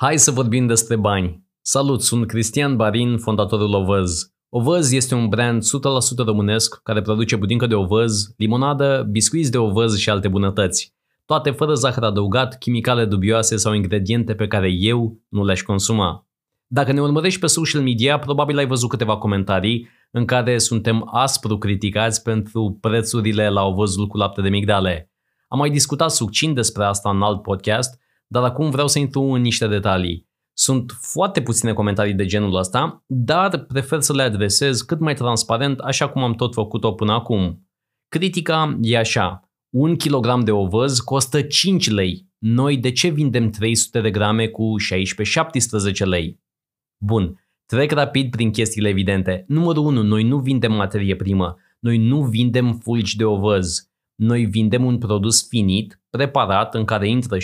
Hai să vorbim despre bani. Salut, sunt Cristian Barin, fondatorul Ovăz. Ovăz este un brand 100% românesc care produce budincă de ovăz, limonadă, biscuiți de ovăz și alte bunătăți. Toate fără zahăr adăugat, chimicale dubioase sau ingrediente pe care eu nu le-aș consuma. Dacă ne urmărești pe social media, probabil ai văzut câteva comentarii în care suntem aspru criticați pentru prețurile la ovăzul cu lapte de migdale. Am mai discutat succint despre asta în alt podcast, dar acum vreau să intru în niște detalii. Sunt foarte puține comentarii de genul ăsta, dar prefer să le adresez cât mai transparent, așa cum am tot făcut-o până acum. Critica e așa. Un kilogram de ovăz costă 5 lei. Noi de ce vindem 300 de grame cu 16-17 lei? Bun, trec rapid prin chestiile evidente. Numărul 1. Noi nu vindem materie primă. Noi nu vindem fulgi de ovăz. Noi vindem un produs finit, preparat, în care intră 6-10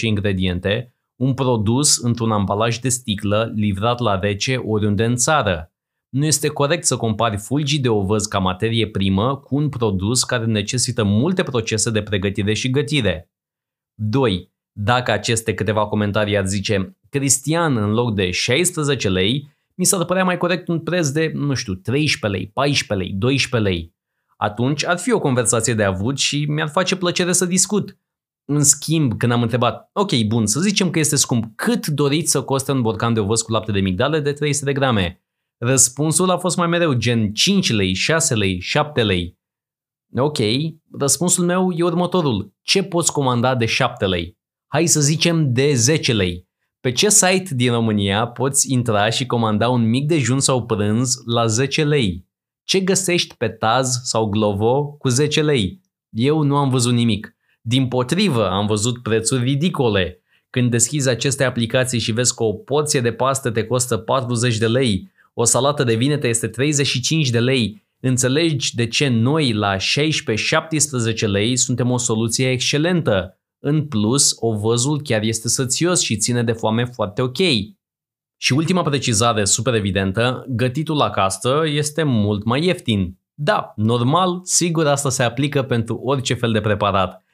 ingrediente, un produs într-un ambalaj de sticlă livrat la rece oriunde în țară. Nu este corect să compari fulgii de ovăz ca materie primă cu un produs care necesită multe procese de pregătire și gătire. 2. Dacă aceste câteva comentarii ar zice Cristian în loc de 16 lei, mi s-ar părea mai corect un preț de, nu știu, 13 lei, 14 lei, 12 lei. Atunci ar fi o conversație de avut și mi-ar face plăcere să discut. În schimb, când am întrebat, ok, bun, să zicem că este scump, cât doriți să coste un borcan de ovăz cu lapte de migdale de 300 de grame? Răspunsul a fost mai mereu gen 5 lei, 6 lei, 7 lei. Ok, răspunsul meu e următorul. Ce poți comanda de 7 lei? Hai să zicem de 10 lei. Pe ce site din România poți intra și comanda un mic dejun sau prânz la 10 lei? Ce găsești pe Taz sau Glovo cu 10 lei? Eu nu am văzut nimic. Din potrivă, am văzut prețuri ridicole. Când deschizi aceste aplicații și vezi că o porție de pastă te costă 40 de lei, o salată de vinete este 35 de lei, înțelegi de ce noi la 16-17 lei suntem o soluție excelentă. În plus, ovăzul chiar este sățios și ține de foame foarte ok. Și ultima precizare super evidentă, gătitul la casă este mult mai ieftin. Da, normal, sigur asta se aplică pentru orice fel de preparat.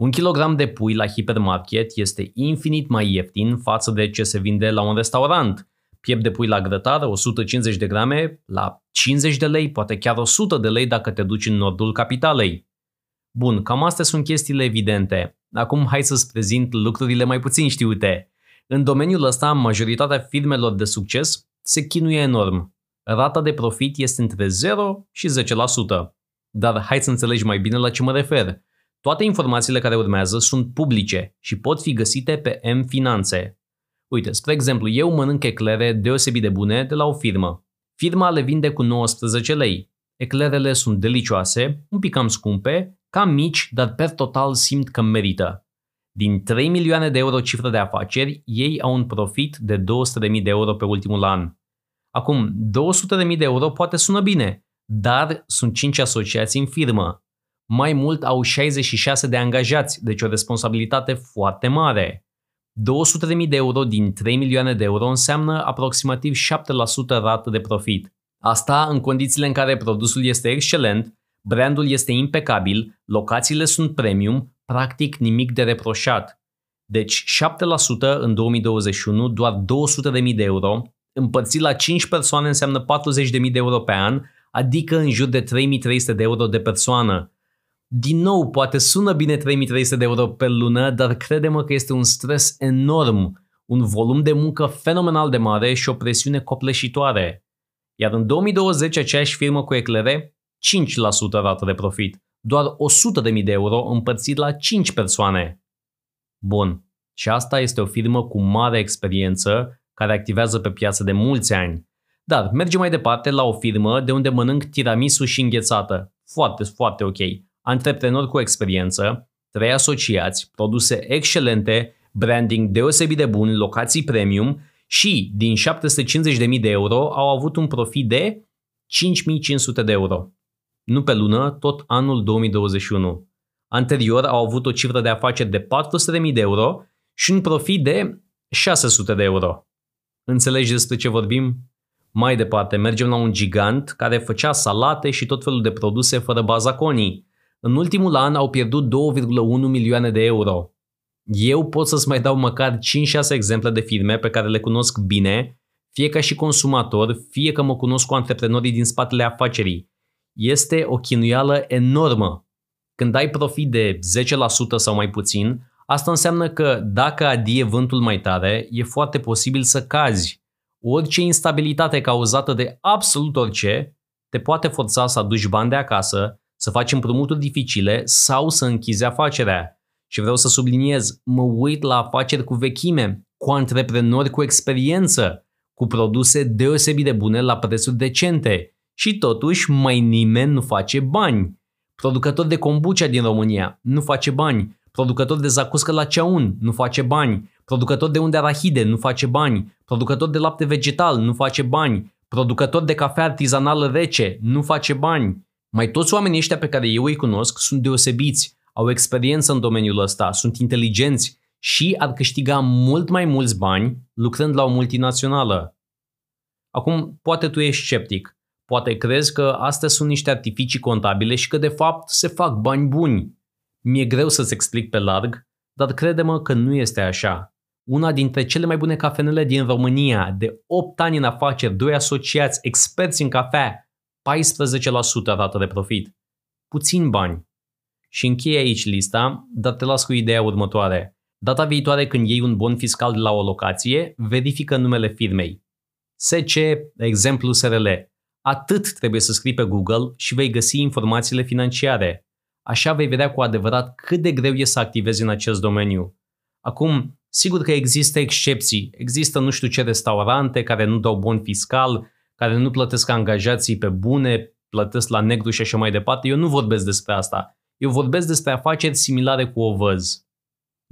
Un kilogram de pui la hipermarket este infinit mai ieftin față de ce se vinde la un restaurant. Piept de pui la grătar, 150 de grame, la 50 de lei, poate chiar 100 de lei dacă te duci în nordul capitalei. Bun, cam astea sunt chestiile evidente. Acum hai să-ți prezint lucrurile mai puțin știute. În domeniul ăsta, majoritatea firmelor de succes se chinuie enorm. Rata de profit este între 0 și 10%. Dar hai să înțelegi mai bine la ce mă refer. Toate informațiile care urmează sunt publice și pot fi găsite pe M-Finanțe. Uite, spre exemplu, eu mănânc eclere deosebit de bune de la o firmă. Firma le vinde cu 19 lei. Eclerele sunt delicioase, un pic cam scumpe, cam mici, dar per total simt că merită. Din 3 milioane de euro cifră de afaceri, ei au un profit de 200.000 de euro pe ultimul an. Acum, 200.000 de euro poate sună bine, dar sunt 5 asociații în firmă. Mai mult au 66 de angajați, deci o responsabilitate foarte mare. 200.000 de euro din 3 milioane de euro înseamnă aproximativ 7% rată de profit. Asta în condițiile în care produsul este excelent, brandul este impecabil, locațiile sunt premium, practic nimic de reproșat. Deci 7% în 2021, doar 200.000 de euro, împărțit la 5 persoane înseamnă 40.000 de euro pe an, adică în jur de 3.300 de euro de persoană. Din nou, poate sună bine 3300 de euro pe lună, dar crede-mă că este un stres enorm, un volum de muncă fenomenal de mare și o presiune copleșitoare. Iar în 2020, aceeași firmă cu eclere, 5% rată de profit, doar 100.000 de euro împărțit la 5 persoane. Bun, și asta este o firmă cu mare experiență care activează pe piață de mulți ani. Dar mergem mai departe la o firmă de unde mănânc tiramisu și înghețată. Foarte, foarte ok antreprenori cu experiență, trei asociați, produse excelente, branding deosebit de bun, locații premium și din 750.000 de euro au avut un profit de 5.500 de euro. Nu pe lună, tot anul 2021. Anterior au avut o cifră de afaceri de 400.000 de euro și un profit de 600 de euro. Înțelegi despre ce vorbim? Mai departe, mergem la un gigant care făcea salate și tot felul de produse fără baza conii. În ultimul an au pierdut 2,1 milioane de euro. Eu pot să-ți mai dau măcar 5-6 exemple de firme pe care le cunosc bine, fie ca și consumator, fie că mă cunosc cu antreprenorii din spatele afacerii. Este o chinuială enormă. Când ai profit de 10% sau mai puțin, asta înseamnă că dacă adie vântul mai tare, e foarte posibil să cazi. Orice instabilitate cauzată de absolut orice te poate forța să aduci bani de acasă, să faci împrumuturi dificile sau să închizi afacerea. Și vreau să subliniez, mă uit la afaceri cu vechime, cu antreprenori cu experiență, cu produse deosebit de bune la prețuri decente. Și totuși mai nimeni nu face bani. Producător de kombucha din România nu face bani. Producător de zacuscă la ceaun nu face bani. Producător de unde arahide nu face bani. Producător de lapte vegetal nu face bani. Producător de cafea artizanală rece nu face bani. Mai toți oamenii ăștia pe care eu îi cunosc sunt deosebiți, au experiență în domeniul ăsta, sunt inteligenți și ar câștiga mult mai mulți bani lucrând la o multinațională. Acum, poate tu ești sceptic, poate crezi că astea sunt niște artificii contabile și că de fapt se fac bani buni. Mi-e greu să-ți explic pe larg, dar crede-mă că nu este așa. Una dintre cele mai bune cafenele din România, de 8 ani în afaceri, doi asociați, experți în cafea, 14% rată de profit. Puțin bani. Și încheie aici lista, dar te las cu ideea următoare. Data viitoare când iei un bon fiscal de la o locație, verifică numele firmei. SC, exemplu SRL. Atât trebuie să scrii pe Google și vei găsi informațiile financiare. Așa vei vedea cu adevărat cât de greu e să activezi în acest domeniu. Acum, sigur că există excepții. Există nu știu ce restaurante care nu dau bon fiscal, care nu plătesc angajații pe bune, plătesc la negru și așa mai departe. Eu nu vorbesc despre asta. Eu vorbesc despre afaceri similare cu ovăz.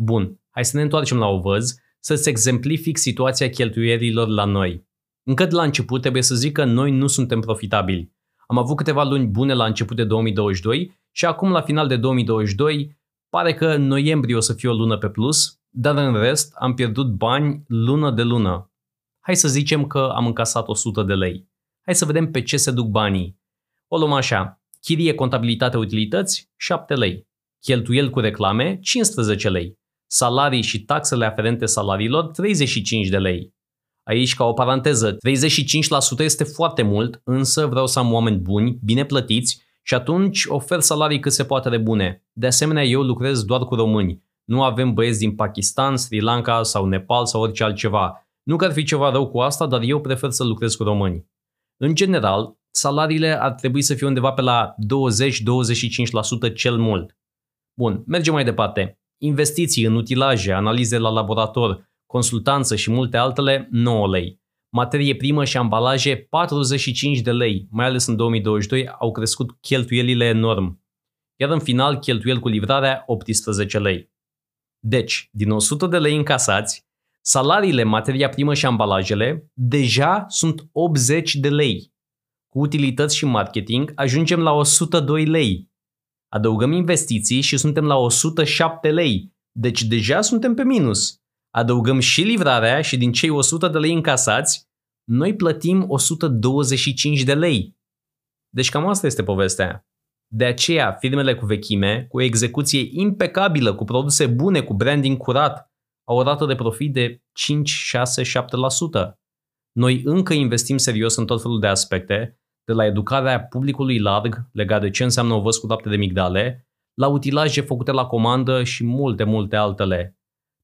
Bun, hai să ne întoarcem la ovăz, să-ți exemplific situația cheltuierilor la noi. Încă de la început trebuie să zic că noi nu suntem profitabili. Am avut câteva luni bune la început de 2022 și acum la final de 2022 pare că noiembrie o să fie o lună pe plus, dar în rest am pierdut bani lună de lună. Hai să zicem că am încasat 100 de lei. Hai să vedem pe ce se duc banii. O luăm așa. Chirie, contabilitate, utilități, 7 lei. Cheltuieli cu reclame, 15 lei. Salarii și taxele aferente salariilor, 35 de lei. Aici, ca o paranteză, 35% este foarte mult, însă vreau să am oameni buni, bine plătiți și atunci ofer salarii cât se poate de bune. De asemenea, eu lucrez doar cu români. Nu avem băieți din Pakistan, Sri Lanka sau Nepal sau orice altceva. Nu că ar fi ceva rău cu asta, dar eu prefer să lucrez cu români. În general, salariile ar trebui să fie undeva pe la 20-25% cel mult. Bun, mergem mai departe. Investiții în utilaje, analize la laborator, consultanță și multe altele, 9 lei. Materie primă și ambalaje, 45 de lei, mai ales în 2022 au crescut cheltuielile enorm. Iar în final, cheltuieli cu livrarea, 18 lei. Deci, din 100 de lei încasați, salariile, materia primă și ambalajele deja sunt 80 de lei. Cu utilități și marketing ajungem la 102 lei. Adăugăm investiții și suntem la 107 lei. Deci deja suntem pe minus. Adăugăm și livrarea și din cei 100 de lei încasați, noi plătim 125 de lei. Deci cam asta este povestea. De aceea, firmele cu vechime, cu execuție impecabilă, cu produse bune, cu branding curat, au o rată de profit de 5, 6, 7%. Noi încă investim serios în tot felul de aspecte, de la educarea publicului larg legat de ce înseamnă o cu lapte de migdale, la utilaje făcute la comandă și multe, multe altele.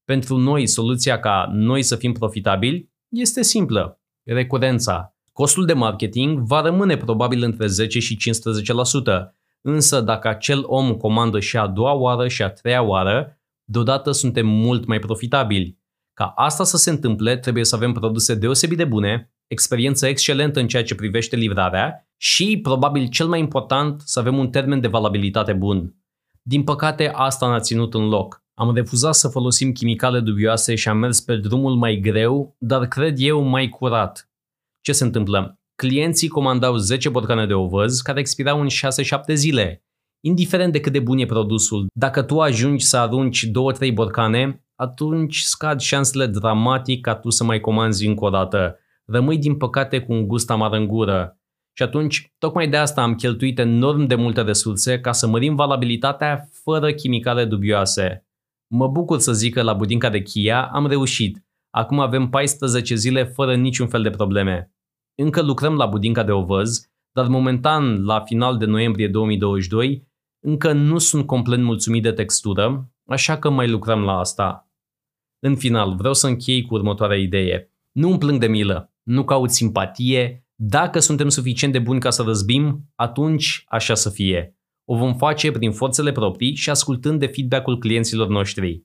Pentru noi, soluția ca noi să fim profitabili este simplă. Recurența. Costul de marketing va rămâne probabil între 10 și 15%, însă dacă acel om comandă și a doua oară și a treia oară, deodată suntem mult mai profitabili. Ca asta să se întâmple, trebuie să avem produse deosebit de bune, experiență excelentă în ceea ce privește livrarea și, probabil cel mai important, să avem un termen de valabilitate bun. Din păcate, asta n-a ținut în loc. Am refuzat să folosim chimicale dubioase și am mers pe drumul mai greu, dar cred eu mai curat. Ce se întâmplă? Clienții comandau 10 borcane de ovăz care expirau în 6-7 zile. Indiferent de cât de bun e produsul, dacă tu ajungi să arunci 2-3 borcane, atunci scad șansele dramatic ca tu să mai comanzi încă o dată. Rămâi din păcate cu un gust amar în gură. Și atunci, tocmai de asta am cheltuit enorm de multe resurse ca să mărim valabilitatea fără chimicale dubioase. Mă bucur să zic că la budinca de Chia am reușit. Acum avem 14 zile fără niciun fel de probleme. Încă lucrăm la budinca de ovăz, dar momentan, la final de noiembrie 2022, încă nu sunt complet mulțumit de textură, așa că mai lucrăm la asta. În final, vreau să închei cu următoarea idee. Nu îmi plâng de milă, nu caut simpatie, dacă suntem suficient de buni ca să răzbim, atunci așa să fie. O vom face prin forțele proprii și ascultând de feedback-ul clienților noștri.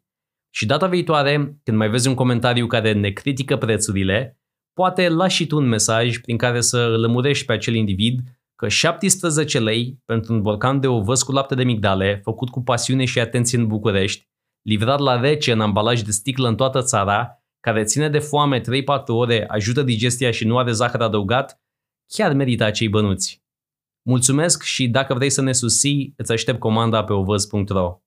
Și data viitoare, când mai vezi un comentariu care ne critică prețurile, poate lași și tu un mesaj prin care să îl lămurești pe acel individ că 17 lei pentru un borcan de ovăz cu lapte de migdale, făcut cu pasiune și atenție în București, livrat la rece în ambalaj de sticlă în toată țara, care ține de foame 3-4 ore, ajută digestia și nu are zahăr adăugat, chiar merită acei bănuți. Mulțumesc și dacă vrei să ne susții, îți aștept comanda pe ovăz.ro.